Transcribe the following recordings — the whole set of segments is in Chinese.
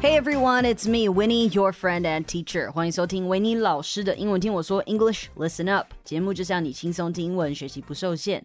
Hey everyone, it's me, Winnie, your friend and teacher. 欢迎收听维尼老师的英文听我说 English Listen Up 节目，就像你轻松听英文，学习不受限。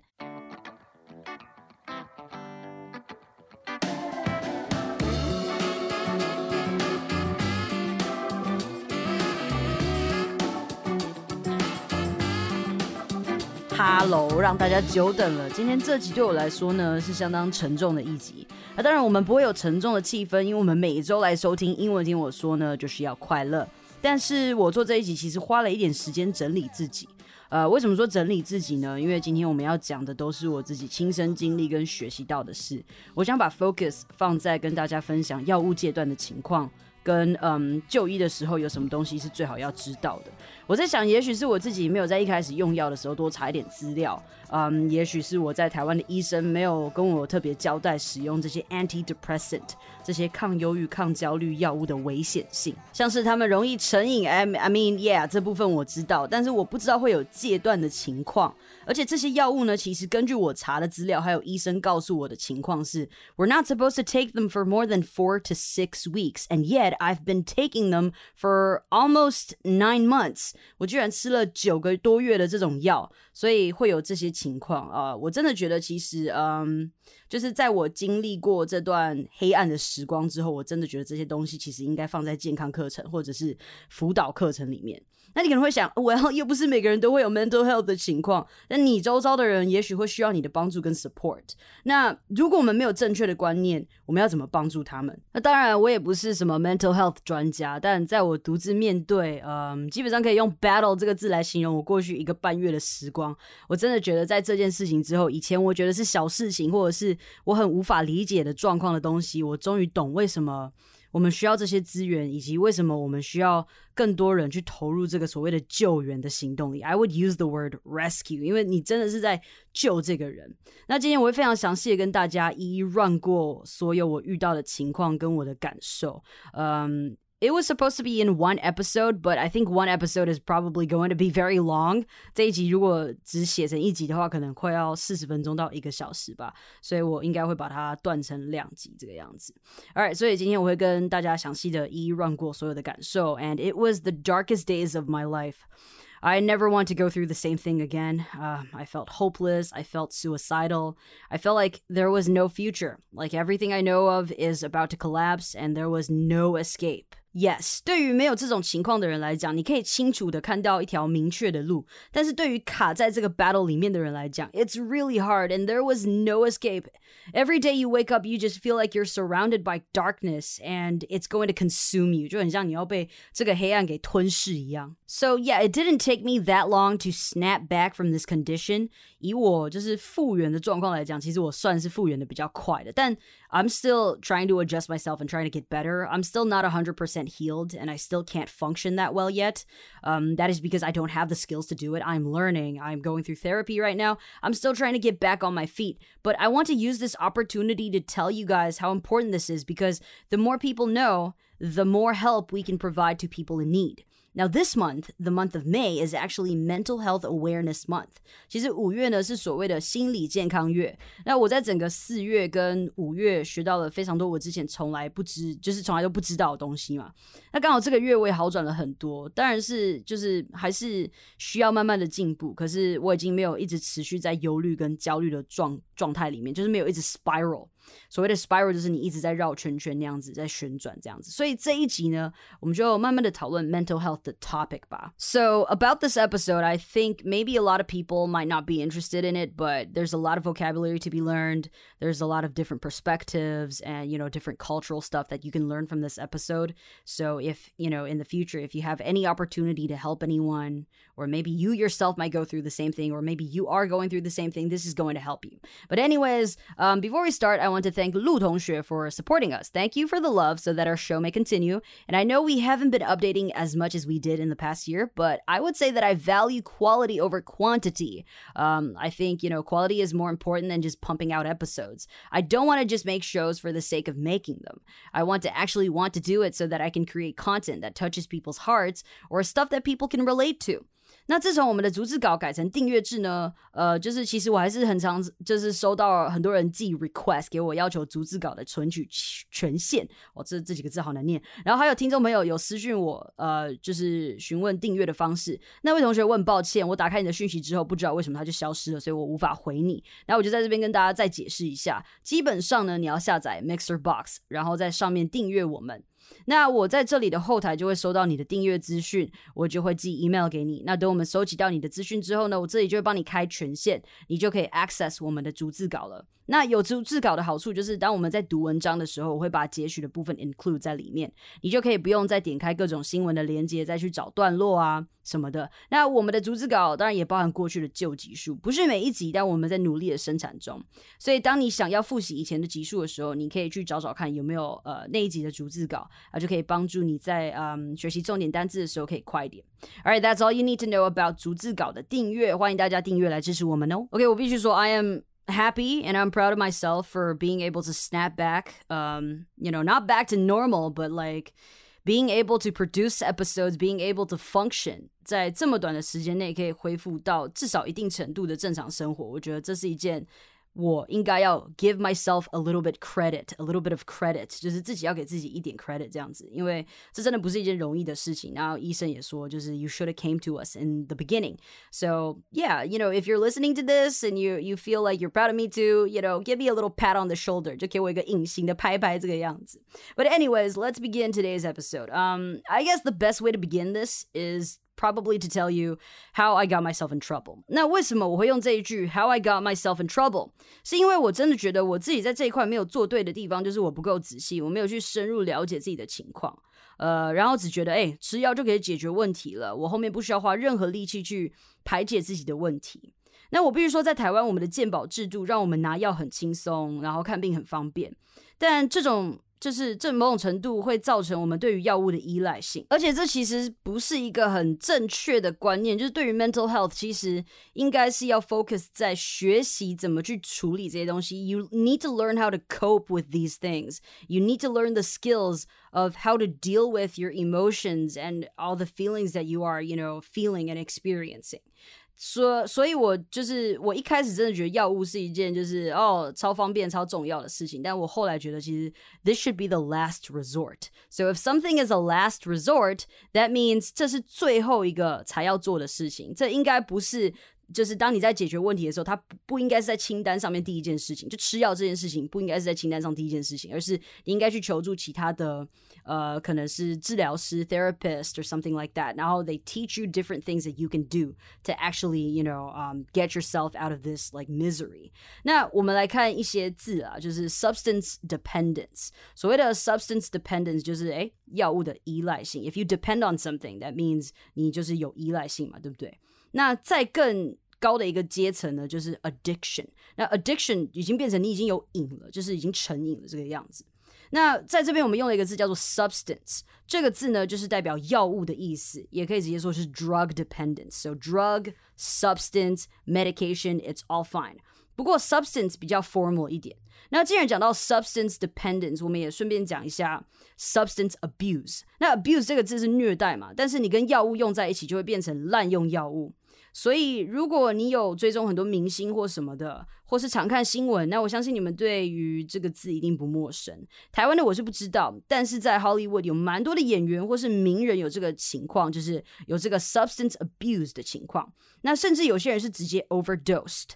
哈喽让大家久等了。今天这集对我来说呢，是相当沉重的一集。那当然，我们不会有沉重的气氛，因为我们每周来收听英文听我说呢，就是要快乐。但是我做这一集其实花了一点时间整理自己。呃，为什么说整理自己呢？因为今天我们要讲的都是我自己亲身经历跟学习到的事。我想把 focus 放在跟大家分享药物戒断的情况。跟嗯就医的时候有什么东西是最好要知道的？我在想，也许是我自己没有在一开始用药的时候多查一点资料，嗯，也许是我在台湾的医生没有跟我特别交代使用这些 antidepressant 这些抗忧郁、抗焦虑药物的危险性，像是他们容易成瘾。I I mean yeah，这部分我知道，但是我不知道会有戒断的情况。而且这些药物呢，其实根据我查的资料，还有医生告诉我的情况是，We're not supposed to take them for more than four to six weeks, and yet I've been taking them for almost nine months。我居然吃了九个多月的这种药，所以会有这些情况啊！我真的觉得，其实嗯，就是在我经历过这段黑暗的时光之后，我真的觉得这些东西其实应该放在健康课程或者是辅导课程里面。那你可能会想，我要又不是每个人都会有 mental health 的情况，那你周遭的人也许会需要你的帮助跟 support。那如果我们没有正确的观念，我们要怎么帮助他们？那当然，我也不是什么 mental health 专家，但在我独自面对，嗯，基本上可以用 battle 这个字来形容我过去一个半月的时光。我真的觉得，在这件事情之后，以前我觉得是小事情，或者是我很无法理解的状况的东西，我终于懂为什么。我们需要这些资源，以及为什么我们需要更多人去投入这个所谓的救援的行动里。I would use the word rescue，因为你真的是在救这个人。那今天我会非常详细的跟大家一一 run 过所有我遇到的情况跟我的感受。嗯。It was supposed to be in one episode, but I think one episode is probably going to be very long. 这一集如果只写成一集的话，可能快要四十分钟到一个小时吧，所以我应该会把它断成两集这个样子。Alright，所以今天我会跟大家详细的一一 run 过所有的感受，and it was the darkest days of my life. I never want to go through the same thing again. Uh, I felt hopeless. I felt suicidal. I felt like there was no future. Like everything I know of is about to collapse and there was no escape. Yes，对于没有这种情况的人来讲，你可以清楚的看到一条明确的路。但是对于卡在这个 battle 里面的人来讲，it's really hard and there was no escape. Every day you wake up, you just feel like you're surrounded by darkness and it's going to consume you，就很像你要被这个黑暗给吞噬一样。So yeah, it didn't take me that long to snap back from this condition. 以我就是复原的状况来讲，其实我算是复原的比较快的，但 I'm still trying to adjust myself and trying to get better. I'm still not 100% healed and I still can't function that well yet. Um, that is because I don't have the skills to do it. I'm learning. I'm going through therapy right now. I'm still trying to get back on my feet. But I want to use this opportunity to tell you guys how important this is because the more people know, the more help we can provide to people in need. Now, this month, the month of May, is actually Mental Health Awareness Month. 其实五月呢是所谓的心理健康月。那我在整个四月跟五月学到了非常多我之前从来不知，就是从来都不知道的东西嘛。那刚好这个月我也好转了很多，当然是就是还是需要慢慢的进步。可是我已经没有一直持续在忧虑跟焦虑的状状态里面，就是没有一直 spiral。所谓的 spiral 就是你一直在绕圈圈那样子在旋转这样子。所以这一集呢，我们就慢慢的讨论 mental health 的 topic 吧。So about this episode, I think maybe a lot of people might not be interested in it, but there's a lot of vocabulary to be learned. There's a lot of different perspectives and you know different cultural stuff that you can learn from this episode. So if you know in the future, if you have any opportunity to help anyone, or maybe you yourself might go through the same thing, or maybe you are going through the same thing, this is going to help you. But anyways, um, before we start, I want to thank Lu Tongxue for supporting us. Thank you for the love so that our show may continue. And I know we haven't been updating as much as we did in the past year, but I would say that I value quality over quantity. Um, I think, you know, quality is more important than just pumping out episodes. I don't want to just make shows for the sake of making them. I want to actually want to do it so that I can create content that touches people's hearts or stuff that people can relate to. 那自从我们的逐字稿改成订阅制呢，呃，就是其实我还是很常就是收到很多人寄 request 给我要求逐字稿的存取权限，哦，这这几个字好难念。然后还有听众朋友有私讯我，呃，就是询问订阅的方式。那位同学问抱歉，我打开你的讯息之后，不知道为什么它就消失了，所以我无法回你。然后我就在这边跟大家再解释一下，基本上呢，你要下载 Mixer Box，然后在上面订阅我们。那我在这里的后台就会收到你的订阅资讯，我就会寄 email 给你。那等我们收集到你的资讯之后呢，我这里就会帮你开权限，你就可以 access 我们的逐字稿了。那有逐字稿的好处就是，当我们在读文章的时候，我会把截取的部分 include 在里面，你就可以不用再点开各种新闻的连接，再去找段落啊什么的。那我们的逐字稿当然也包含过去的旧集数，不是每一集，但我们在努力的生产中。所以当你想要复习以前的集数的时候，你可以去找找看有没有呃那一集的逐字稿啊，就可以帮助你在嗯学习重点单词的时候可以快一点。Alright, that's all you need to know about 逐字稿的订阅，欢迎大家订阅来支持我们哦。OK，我必须说，I am。happy and I'm proud of myself for being able to snap back. Um, you know, not back to normal, but like being able to produce episodes, being able to function，在这么短的时间内可以恢复到至少一定程度的正常生活，我觉得这是一件我应该要 give myself a little bit credit, a little bit of credit，就是自己要给自己一点 credit 这样子，因为这真的不是一件容易的事情。然后医生也说，就是 you should have came to us in the beginning. So yeah, you know, if you're listening to this and you you feel like you're proud of me too, you know, give me a little pat on the shoulder，就给我一个隐形的拍拍这个样子。But anyways, let's begin today's episode. Um, I guess the best way to begin this is probably to tell you how I got myself in trouble。那为什么我会用这一句 “how I got myself in trouble”？是因为我真的觉得我自己在这一块没有做对的地方，就是我不够仔细，我没有去深入了解自己的情况。呃，然后只觉得哎，吃药就可以解决问题了，我后面不需要花任何力气去排解自己的问题。那我必须说，在台湾，我们的健保制度让我们拿药很轻松，然后看病很方便，但这种。就是这某种程度会造成我们对于药物的依赖性，而且这其实不是一个很正确的观念。就是对于 mental health，其实应该是要 focus 在学习怎么去处理这些东西。You need to learn how to cope with these things. You need to learn the skills of how to deal with your emotions and all the feelings that you are, you know, feeling and experiencing. 所所以，我就是我一开始真的觉得药物是一件就是哦超方便超重要的事情，但我后来觉得其实 this should be the last resort. So if something is a last resort, that means 这是最后一个才要做的事情，这应该不是。就是当你在解决问题的时候，它不不应该是在清单上面第一件事情，就吃药这件事情不应该是在清单上第一件事情，而是你应该去求助其他的呃，可能是治疗师 therapist or something like that，然后 they teach you different things that you can do to actually you know um get yourself out of this like misery。那我们来看一些字啊，就是 substance dependence。所谓的 substance dependence 就是哎药物的依赖性。If you depend on something, that means 你就是有依赖性嘛，对不对？那再更 高的一个阶层呢，就是 addiction。那 addiction 已经变成你已经有瘾了，就是已经成瘾了这个样子。那在这边我们用了一个字叫做 substance，这个字呢就是代表药物的意思，也可以直接说是 drug dependence。So drug, substance, medication, it's all fine。不过 substance 比较 formal 一点。那既然讲到 substance dependence，我们也顺便讲一下 substance abuse。那 abuse 这个字是虐待嘛，但是你跟药物用在一起，就会变成滥用药物。所以，如果你有追踪很多明星或什么的，或是常看新闻，那我相信你们对于这个字一定不陌生。台湾的我是不知道，但是在 Hollywood 有蛮多的演员或是名人有这个情况，就是有这个 substance abuse 的情况。那甚至有些人是直接 overdosed，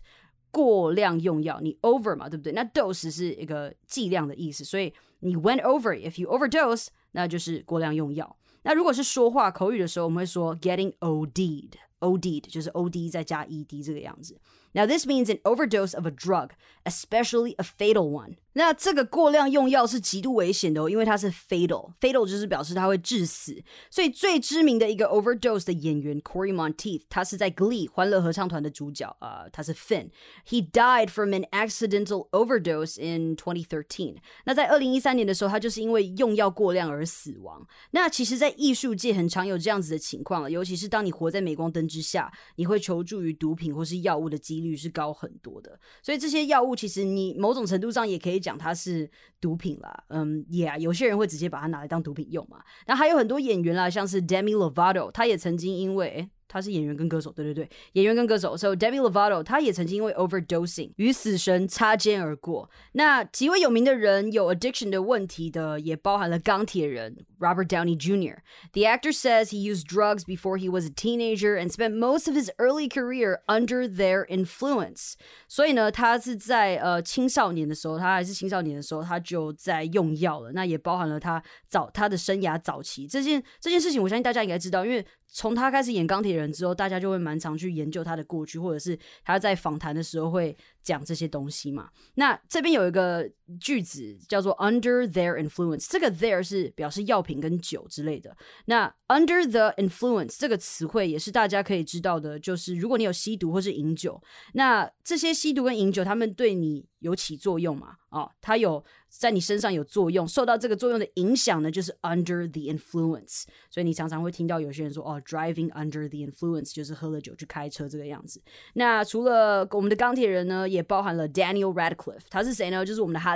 过量用药。你 over 嘛，对不对？那 dose 是一个剂量的意思，所以你 went over，if you overdose，那就是过量用药。那如果是说话口语的时候，我们会说 getting ODEED。OD'd 就是 OD 再加 ED 这个样子。Now this means an overdose of a drug, especially a fatal one. 那这个过量用药是极度危险的哦，因为它是 fatal，fatal 就是表示它会致死。所以最知名的一个 overdose 的演员 Corey Monteith，他是在 Glee 欢乐合唱团的主角啊、呃，他是 Finn。He died from an accidental overdose in 2013。那在二零一三年的时候，他就是因为用药过量而死亡。那其实，在艺术界很常有这样子的情况了，尤其是当你活在镁光灯之下，你会求助于毒品或是药物的几率是高很多的。所以这些药物其实你某种程度上也可以。讲它是毒品啦，嗯，Yeah，有些人会直接把它拿来当毒品用嘛。那还有很多演员啦，像是 Demi Lovato，他也曾经因为他是演员跟歌手，对对对，演员跟歌手。So Demi Lovato，他也曾经因为 overdosing 与死神擦肩而过。那几位有名的人有 addiction 的问题的，也包含了钢铁人 Robert Downey Jr. The actor says he used drugs before he was a teenager and spent most of his early career under their influence. 所以呢，他是在呃青少年的时候，他还是青少年的时候，他就在用药了。那也包含了他早他的生涯早期这件这件事情，我相信大家应该知道，因为。从他开始演钢铁人之后，大家就会蛮常去研究他的过去，或者是他在访谈的时候会讲这些东西嘛。那这边有一个句子叫做 “under their influence”，这个 “there” 是表示药品跟酒之类的。那 “under the influence” 这个词汇也是大家可以知道的，就是如果你有吸毒或是饮酒，那这些吸毒跟饮酒，他们对你有起作用嘛？哦，它有在你身上有作用，受到这个作用的影响呢，就是 under the influence。所以你常常会听到有些人说，哦，driving under the influence 就是喝了酒去开车这个样子。那除了我们的钢铁人呢，也包含了 Daniel Radcliffe，他是谁呢？就是我们的哈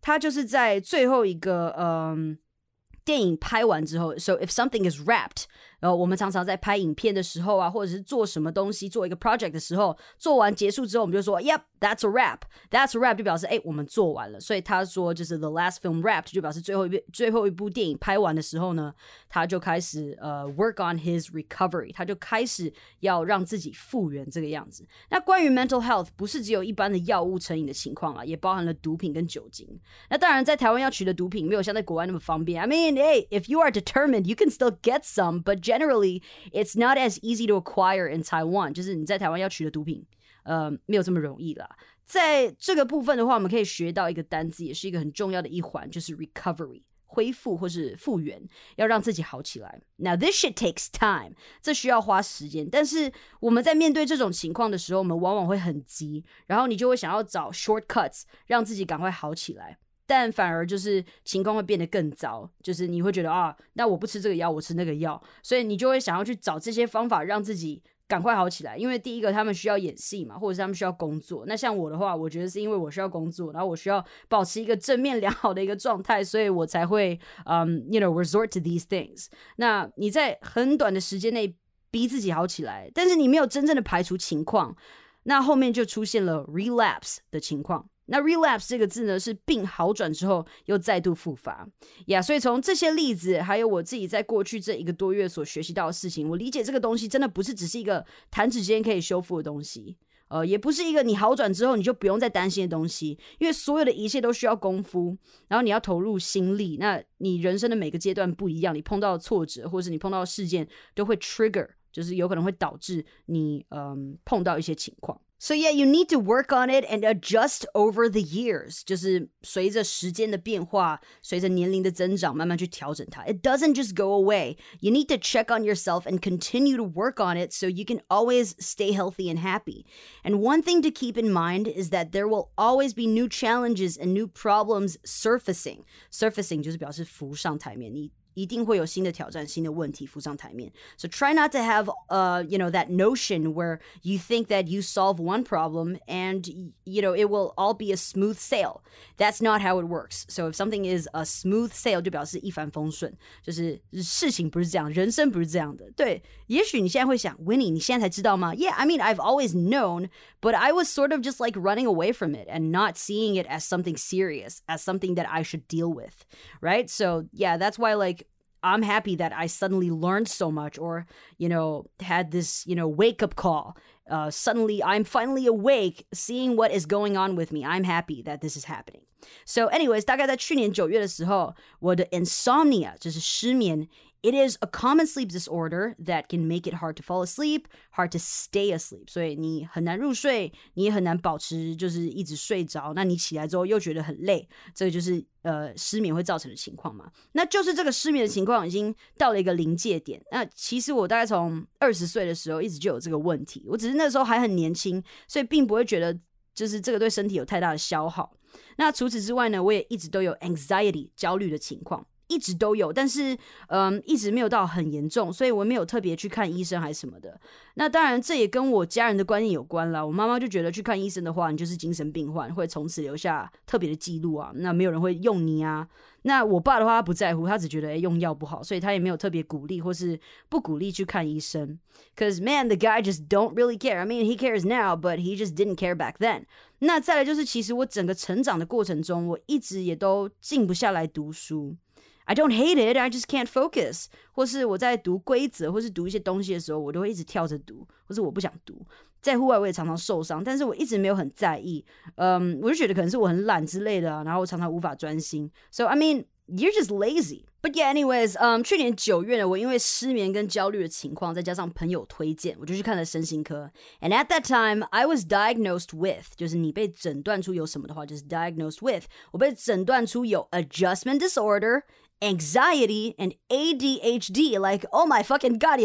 他就是在最后一个，嗯，电影拍完之后，so if something is wrapped， 呃我们常常在拍影片的时候啊，或者是做什么东西，做一个 project 的时候，做完结束之后，我们就说，Yep。That's a wrap. That's a wrap 就表示哎，我们做完了。所以他说就是 the last film wrapped 就表示最后一部最后一部电影拍完的时候呢，他就开始呃 work on his recovery，他就开始要让自己复原这个样子。那关于 mental health 不是只有一般的药物成瘾的情况啊，也包含了毒品跟酒精。那当然在台湾要取得毒品没有像在国外那么方便。I mean, hey, if you are determined, you can still get some, but generally it's not as easy to acquire in Taiwan。就是你在台湾要取得毒品。呃，没有这么容易啦。在这个部分的话，我们可以学到一个单字，也是一个很重要的一环，就是 recovery，恢复或是复原，要让自己好起来。Now this shit takes time，这需要花时间。但是我们在面对这种情况的时候，我们往往会很急，然后你就会想要找 shortcuts，让自己赶快好起来。但反而就是情况会变得更糟，就是你会觉得啊，那我不吃这个药，我吃那个药，所以你就会想要去找这些方法让自己。赶快好起来，因为第一个他们需要演戏嘛，或者是他们需要工作。那像我的话，我觉得是因为我需要工作，然后我需要保持一个正面 良好的一个状态，所以我才会嗯，you know resort to these things。那你在很短的时间内逼自己好起来，但是你没有真正的排除情况，那后面就出现了 relapse 的情况。那 relapse 这个字呢，是病好转之后又再度复发呀。所以从这些例子，还有我自己在过去这一个多月所学习到的事情，我理解这个东西真的不是只是一个弹指间可以修复的东西，呃，也不是一个你好转之后你就不用再担心的东西，因为所有的一切都需要功夫，然后你要投入心力。那你人生的每个阶段不一样，你碰到的挫折或者是你碰到的事件都会 trigger，就是有可能会导致你嗯碰到一些情况。So yeah, you need to work on it and adjust over the years. 就是随着时间的变化，随着年龄的增长，慢慢去调整它。It doesn't just go away. You need to check on yourself and continue to work on it so you can always stay healthy and happy. And one thing to keep in mind is that there will always be new challenges and new problems surfacing. Surfacing 就是表示浮上台面，你 一定会有新的挑战、新的问题浮上台面。So try not to have, uh, you know, that notion where you think that you solve one problem and you know it will all be a smooth sail. That's not how it works. So if something is a smooth sail，就表示一帆风顺，就是事情不是这样，人生不是这样的。对，也许你现在会想，Winnie，你现在才知道吗？Yeah, I mean I've always known, but I was sort of just like running away from it and not seeing it as something serious, as something that I should deal with, right? So yeah, that's why like I'm happy that I suddenly learned so much or, you know, had this, you know, wake up call. Uh, suddenly I'm finally awake, seeing what is going on with me. I'm happy that this is happening. So, anyways，大概在去年九月的时候，我的 insomnia 就是失眠 It is a common sleep disorder that can make it hard to fall asleep, hard to stay asleep. 所以你很难入睡，你也很难保持就是一直睡着。那你起来之后又觉得很累，这个就是呃失眠会造成的情况嘛。那就是这个失眠的情况已经到了一个临界点。那其实我大概从二十岁的时候一直就有这个问题，我只是那时候还很年轻，所以并不会觉得就是这个对身体有太大的消耗。那除此之外呢，我也一直都有 anxiety 焦虑的情况。一直都有，但是嗯，一直没有到很严重，所以我没有特别去看医生还是什么的。那当然，这也跟我家人的观念有关了。我妈妈就觉得去看医生的话，你就是精神病患，会从此留下特别的记录啊。那没有人会用你啊。那我爸的话，他不在乎，他只觉得哎用药不好，所以他也没有特别鼓励或是不鼓励去看医生。Cause man, the guy just don't really care. I mean, he cares now, but he just didn't care back then. 那再来就是，其实我整个成长的过程中，我一直也都静不下来读书。I don't hate it, I just can't focus。或是我在读规则，或是读一些东西的时候，我都会一直跳着读，或是我不想读。在户外我也常常受伤，但是我一直没有很在意。嗯，我就觉得可能是我很懒之类的，然后常常无法专心。So I mean, you're just lazy. But yeah, anyways，嗯，去年九月呢，我因为失眠跟焦虑的情况，再加上朋友推荐，我就去看了身心科。And at that time, I was diagnosed with，就是你被诊断出有什么的话，就是 diagnosed with，我被诊断出有 adjustment disorder。 anxiety and ADHD. Like, oh my fucking god,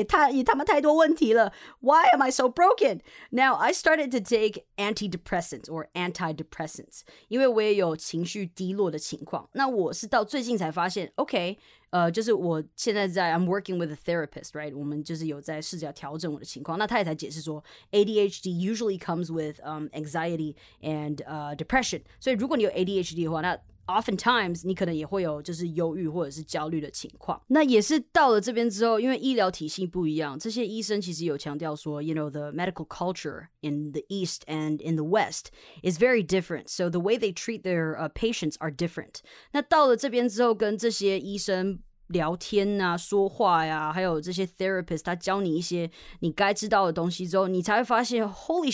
Why am I so broken? Now I started to take antidepressants or antidepressants，因为我也有情绪低落的情况。那我是到最近才发现，OK，呃，就是我现在在 I'm working with a therapist，right？我们就是有在试着调整我的情况。那他也才解释说，ADHD usually comes with um anxiety and uh depression。所以如果你有 ADHD 的话，那 oftentimes 你可能也会有就是忧郁或者是焦虑的情况。那也是到了这边之后，因为医疗体系不一样，这些医生其实有强调说，you know the medical culture in the East and in the West is very different. So the way they treat their uh, patients are different. 那到了这边之后，跟这些医生。聊天啊，说话呀，还有这些 therapist，他教你一些你该知道的东西之后，你才会发现，Holy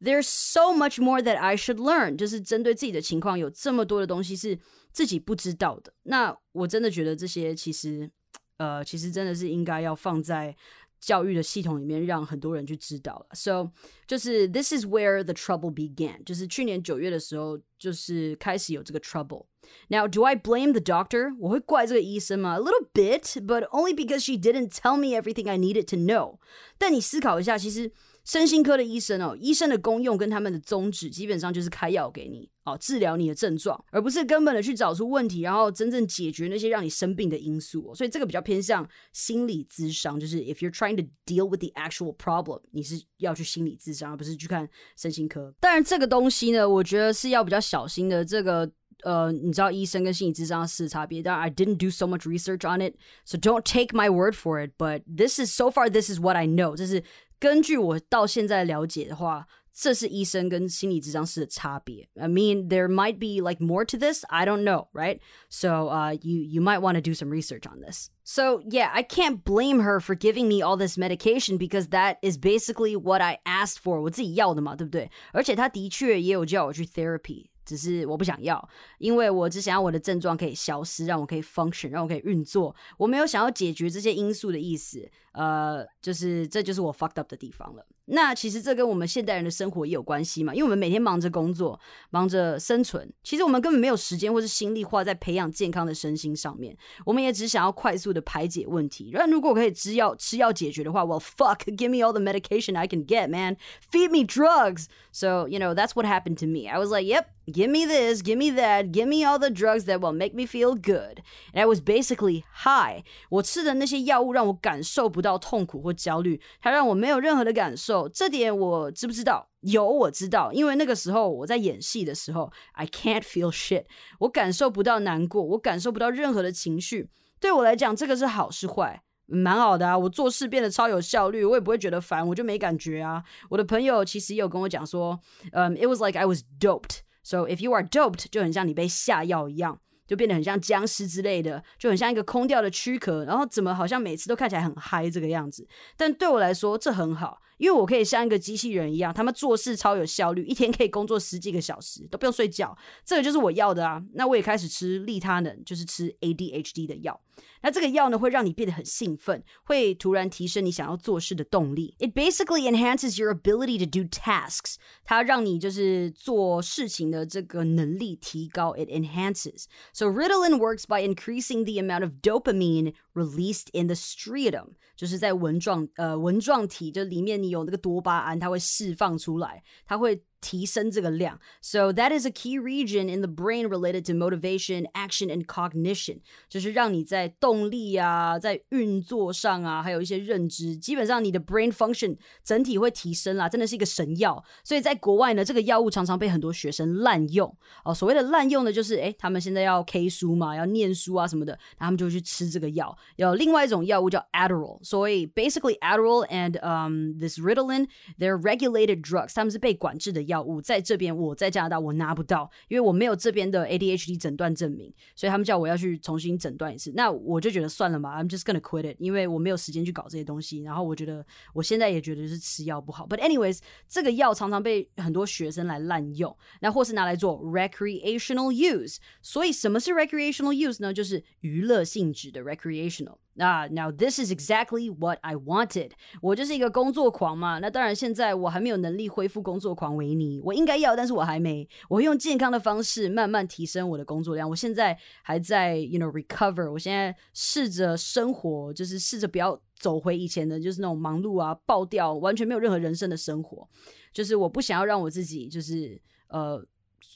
shit！There's so much more that I should learn，就是针对自己的情况，有这么多的东西是自己不知道的。那我真的觉得这些其实，呃，其实真的是应该要放在教育的系统里面，让很多人去知道了。So，就是 This is where the trouble began，就是去年九月的时候，就是开始有这个 trouble。Now, do I blame the doctor? 我会怪这个医生吗？A little bit, but only because she didn't tell me everything I needed to know. 但你思考一下，其实 身心科的医生哦，医生的功用跟他们的宗旨基本上就是开药给你哦，治疗你的症状，而不是根本的去找出问题，然后真正解决那些让你生病的因素。所以这个比较偏向心理咨商，就是 if you're trying to deal with the actual problem，你是要去心理咨商，而不是去看身心科。当然，这个东西呢，我觉得是要比较小心的。这个呃，你知道医生跟心理咨商是差别。当然，I didn't do so much research on it，so don't take my word for it。But this is so far this is what I know，这是。根据我到现在了解的话，这是医生跟心理咨商师的差别。I mean, there might be like more to this. I don't know, right? So, uh, you you might want to do some research on this. So, yeah, I can't blame her for giving me all this medication because that is basically what I asked for. 我自己要的嘛，对不对？而且他的确也有叫我去 therapy。 只是我不想要，因为我只想要我的症状可以消失，让我可以 function，让我可以运作。我没有想要解决这些因素的意思。呃，就是这就是我 fucked up 的地方了。那其实这跟我们现代人的生活也有关系嘛，因为我们每天忙着工作，忙着生存，其实我们根本没有时间或是心力花在培养健康的身心上面。我们也只想要快速的排解问题。那如果可以吃药吃药解决的话，Well fuck，give me all the medication I can get, man. Feed me drugs. So you know that's what happened to me. I was like, yep. Give me this, give me that, give me all the drugs that will make me feel good. And I was basically high. 我吃的那些药物让我感受不到痛苦或焦虑，它让我没有任何的感受。这点我知不知道？有，我知道，因为那个时候我在演戏的时候，I can't feel shit。我感受不到难过，我感受不到任何的情绪。对我来讲，这个是好是坏？蛮好的啊，我做事变得超有效率，我也不会觉得烦，我就没感觉啊。我的朋友其实也有跟我讲说，嗯，It was like I was doped。So if you are doped，就很像你被下药一样，就变得很像僵尸之类的，就很像一个空掉的躯壳，然后怎么好像每次都看起来很嗨这个样子。但对我来说，这很好，因为我可以像一个机器人一样，他们做事超有效率，一天可以工作十几个小时都不用睡觉，这个就是我要的啊。那我也开始吃利他能，就是吃 ADHD 的药。那这个药呢，会让你变得很兴奋，会突然提升你想要做事的动力。It basically enhances your ability to do tasks。它让你就是做事情的这个能力提高。It enhances. So Ritalin works by increasing the amount of dopamine released in the striatum，就是在纹状呃纹状体，就里面 有那个多巴胺，它会释放出来，它会。提升这个量。So that is a key region in the brain related to motivation, action, and cognition，就是让你在动力啊，在运作上啊，还有一些认知，基本上你的 brain function 整体会提升啦，真的是一个神药。所以在国外呢，这个药物常常被很多学生滥用。哦，所谓的滥用呢，就是诶，他们现在要 K 书嘛，要念书啊什么的，他们就去吃这个药。有另外一种药物叫 Adderall，所以 basically Adderall and um this Ritalin they're regulated drugs，他们是被管制的。 药物在这边，我在加拿大我拿不到，因为我没有这边的 ADHD 诊断证明，所以他们叫我要去重新诊断一次。那我就觉得算了嘛，I'm just gonna quit it，因为我没有时间去搞这些东西。然后我觉得我现在也觉得是吃药不好。But anyways，这个药常常被很多学生来滥用，那或是拿来做 recreational use。所以什么是 recreational use 呢？就是娱乐性质的 recreational。啊，Now this is exactly what I wanted。我就是一个工作狂嘛。那当然，现在我还没有能力恢复工作狂维尼，我应该要，但是我还没。我用健康的方式慢慢提升我的工作量。我现在还在，you know recover。我现在试着生活，就是试着不要走回以前的，就是那种忙碌啊、爆掉、完全没有任何人生的生活。就是我不想要让我自己，就是呃。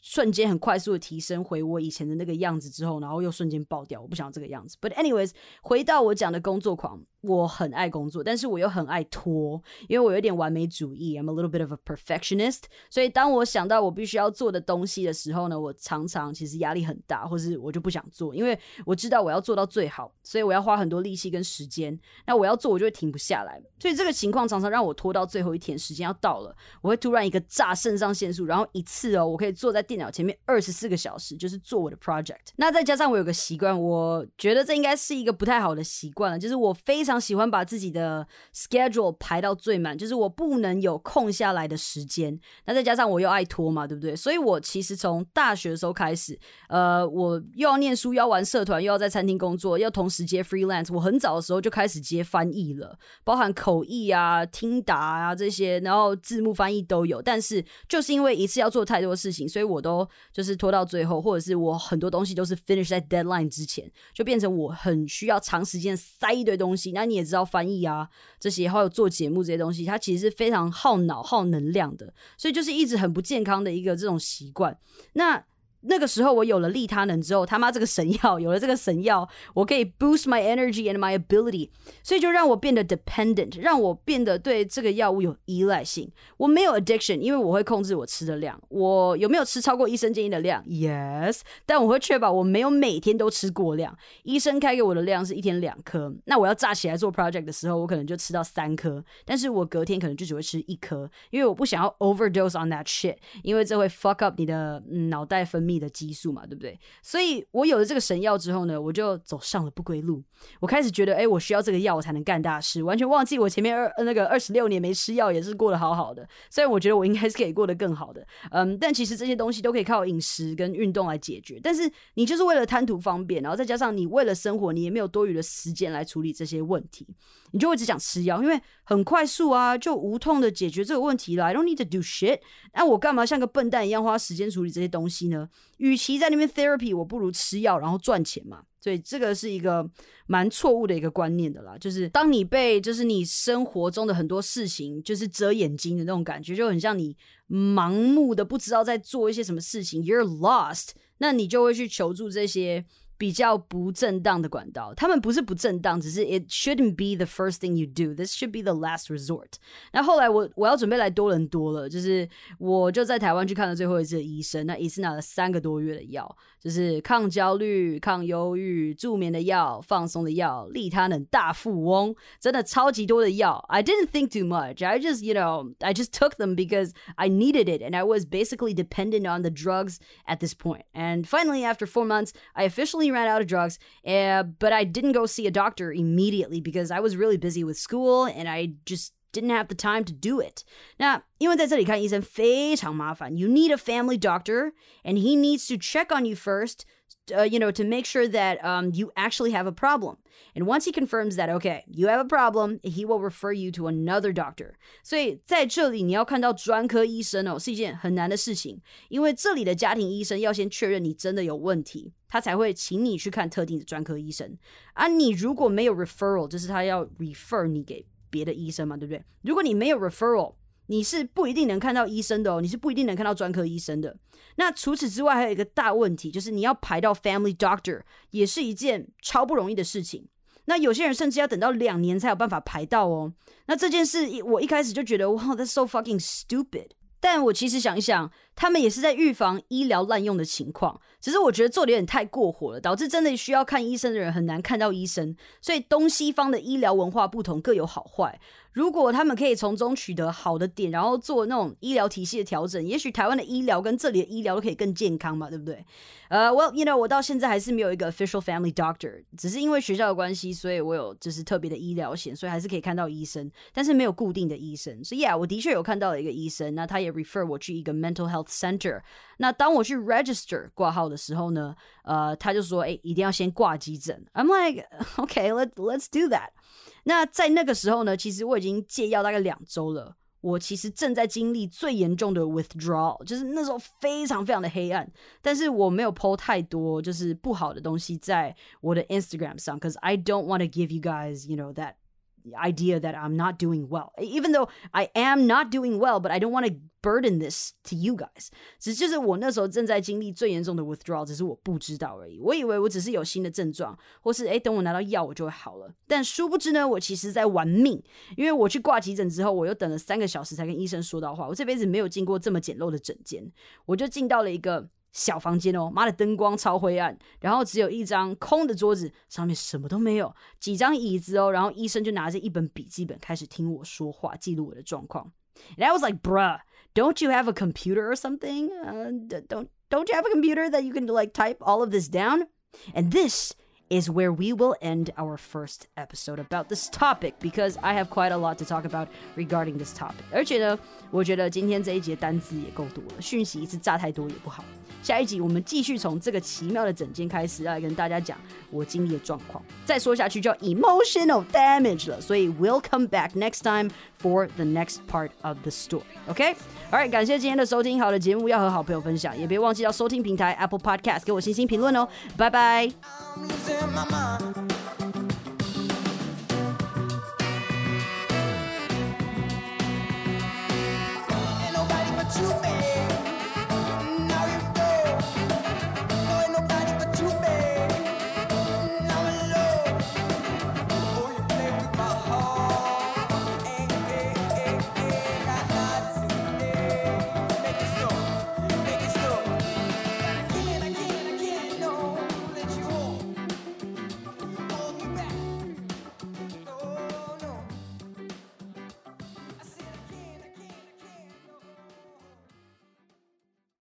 瞬间很快速的提升回我以前的那个样子之后，然后又瞬间爆掉。我不想要这个样子。But anyways，回到我讲的工作狂。我很爱工作，但是我又很爱拖，因为我有点完美主义，I'm a little bit of a perfectionist。所以当我想到我必须要做的东西的时候呢，我常常其实压力很大，或是我就不想做，因为我知道我要做到最好，所以我要花很多力气跟时间。那我要做，我就会停不下来。所以这个情况常常让我拖到最后一天，时间要到了，我会突然一个炸肾上腺素，然后一次哦，我可以坐在电脑前面二十四个小时，就是做我的 project。那再加上我有个习惯，我觉得这应该是一个不太好的习惯了，就是我非常。喜欢把自己的 schedule 排到最满，就是我不能有空下来的时间。那再加上我又爱拖嘛，对不对？所以我其实从大学的时候开始，呃，我又要念书，要玩社团，又要在餐厅工作，要同时接 freelance。我很早的时候就开始接翻译了，包含口译啊、听答啊这些，然后字幕翻译都有。但是就是因为一次要做太多事情，所以我都就是拖到最后，或者是我很多东西都是 finish 在 deadline 之前，就变成我很需要长时间塞一堆东西。那你也知道翻译啊这些，还有做节目这些东西，它其实是非常耗脑、耗能量的，所以就是一直很不健康的一个这种习惯。那。那个时候我有了利他能之后，他妈这个神药有了这个神药，我可以 boost my energy and my ability，所以就让我变得 dependent，让我变得对这个药物有依赖性。我没有 addiction，因为我会控制我吃的量。我有没有吃超过医生建议的量？Yes，但我会确保我没有每天都吃过量。医生开给我的量是一天两颗，那我要炸起来做 project 的时候，我可能就吃到三颗，但是我隔天可能就只会吃一颗，因为我不想要 overdose on that shit，因为这会 fuck up 你的脑袋分泌。你的激素嘛，对不对？所以我有了这个神药之后呢，我就走上了不归路。我开始觉得，哎，我需要这个药，我才能干大事。完全忘记我前面二那个二十六年没吃药，也是过得好好的。虽然我觉得我应该是可以过得更好的，嗯，但其实这些东西都可以靠饮食跟运动来解决。但是你就是为了贪图方便，然后再加上你为了生活，你也没有多余的时间来处理这些问题，你就会只想吃药，因为很快速啊，就无痛的解决这个问题了。I don't need to do shit。那我干嘛像个笨蛋一样花时间处理这些东西呢？与其在那边 therapy，我不如吃药然后赚钱嘛。所以这个是一个蛮错误的一个观念的啦。就是当你被就是你生活中的很多事情就是遮眼睛的那种感觉，就很像你盲目的不知道在做一些什么事情，you're lost，那你就会去求助这些。比较不正当的管道，他们不是不正当，只是 it shouldn't be the first thing you do. This should be the last resort. 那后来我我要准备来多伦多了，就是我就在台湾去看了最后一次的医生，那一次拿了三个多月的药，就是抗焦虑、抗忧郁、助眠的药、放松的药、利他能大富翁，真的超级多的药。I didn't think too much. I just you know I just took them because I needed it and I was basically dependent on the drugs at this point. And finally, after four months, I officially ran out of drugs, uh, but I didn't go see a doctor immediately because I was really busy with school and I just didn't have the time to do it。那因为在这里看医生非常麻烦，you need a family doctor and he needs to check on you first uh, you know, to make sure that um, you actually have a problem. And once he confirms that, okay, you have a problem, he will refer you to another doctor. 所以在这里你要看到专科医生哦，是一件很难的事情，因为这里的家庭医生要先确认你真的有问题，他才会请你去看特定的专科医生。啊，你如果没有 referral，就是他要 refer 你给别的医生嘛，对不对？如果你没有 referral， 你是不一定能看到医生的哦，你是不一定能看到专科医生的。那除此之外，还有一个大问题，就是你要排到 Family Doctor，也是一件超不容易的事情。那有些人甚至要等到两年才有办法排到哦。那这件事，我一开始就觉得，哇，That's so fucking stupid。但我其实想一想，他们也是在预防医疗滥用的情况，只是我觉得做的有点太过火了，导致真的需要看医生的人很难看到医生。所以东西方的医疗文化不同，各有好坏。如果他们可以从中取得好的点，然后做那种医疗体系的调整，也许台湾的医疗跟这里的医疗都可以更健康嘛，对不对？呃，Well，you know，我到现在还是没有一个 official family doctor，只是因为学校的关系，所以我有就是特别的医疗险，所以还是可以看到医生，但是没有固定的医生。所以，Yeah，我的确有看到了一个医生，那他也 refer 我去一个 mental health center。那当我去 register 挂号的时候呢，呃，他就说，哎，一定要先挂急诊。I'm like，Okay，let let's do that。那在那个时候呢，其实我已经戒药大概两周了。我其实正在经历最严重的 withdrawal，就是那时候非常非常的黑暗。但是我没有 po 太多就是不好的东西在我的 Instagram 上，cause I don't want to give you guys you know that idea that I'm not doing well. Even though I am not doing well, but I don't want to burden this to you guys。只就是我那时候正在经历最严重的 withdrawal，只是我不知道而已。我以为我只是有新的症状，或是诶等我拿到药我就会好了。但殊不知呢，我其实在玩命。因为我去挂急诊之后，我又等了三个小时才跟医生说到话。我这辈子没有进过这么简陋的诊间，我就进到了一个。小房间哦，妈的灯光超灰暗，然后只有一张空的桌子，上面什么都没有，几张椅子哦，然后医生就拿着一本笔记本开始听我说话，记录我的状况。And I was like, bruh, don't you have a computer or something? Uh, don't don't you have a computer that you can like type all of this down? And this is where we will end our first episode about this topic because I have quite a lot to talk about regarding this topic. 而且呢，我觉得今天这一节单词也够多了，讯息一次炸太多也不好。下一集我们继续从这个奇妙的整间开始，要来跟大家讲我经历的状况。再说下去就要 emotional damage 了，所以 we'll come back next time for the next part of the story. OK? Alright，感谢今天的收听。好的节目要和好朋友分享，也别忘记要收听平台 Apple Podcast 给我星星评论哦。拜拜。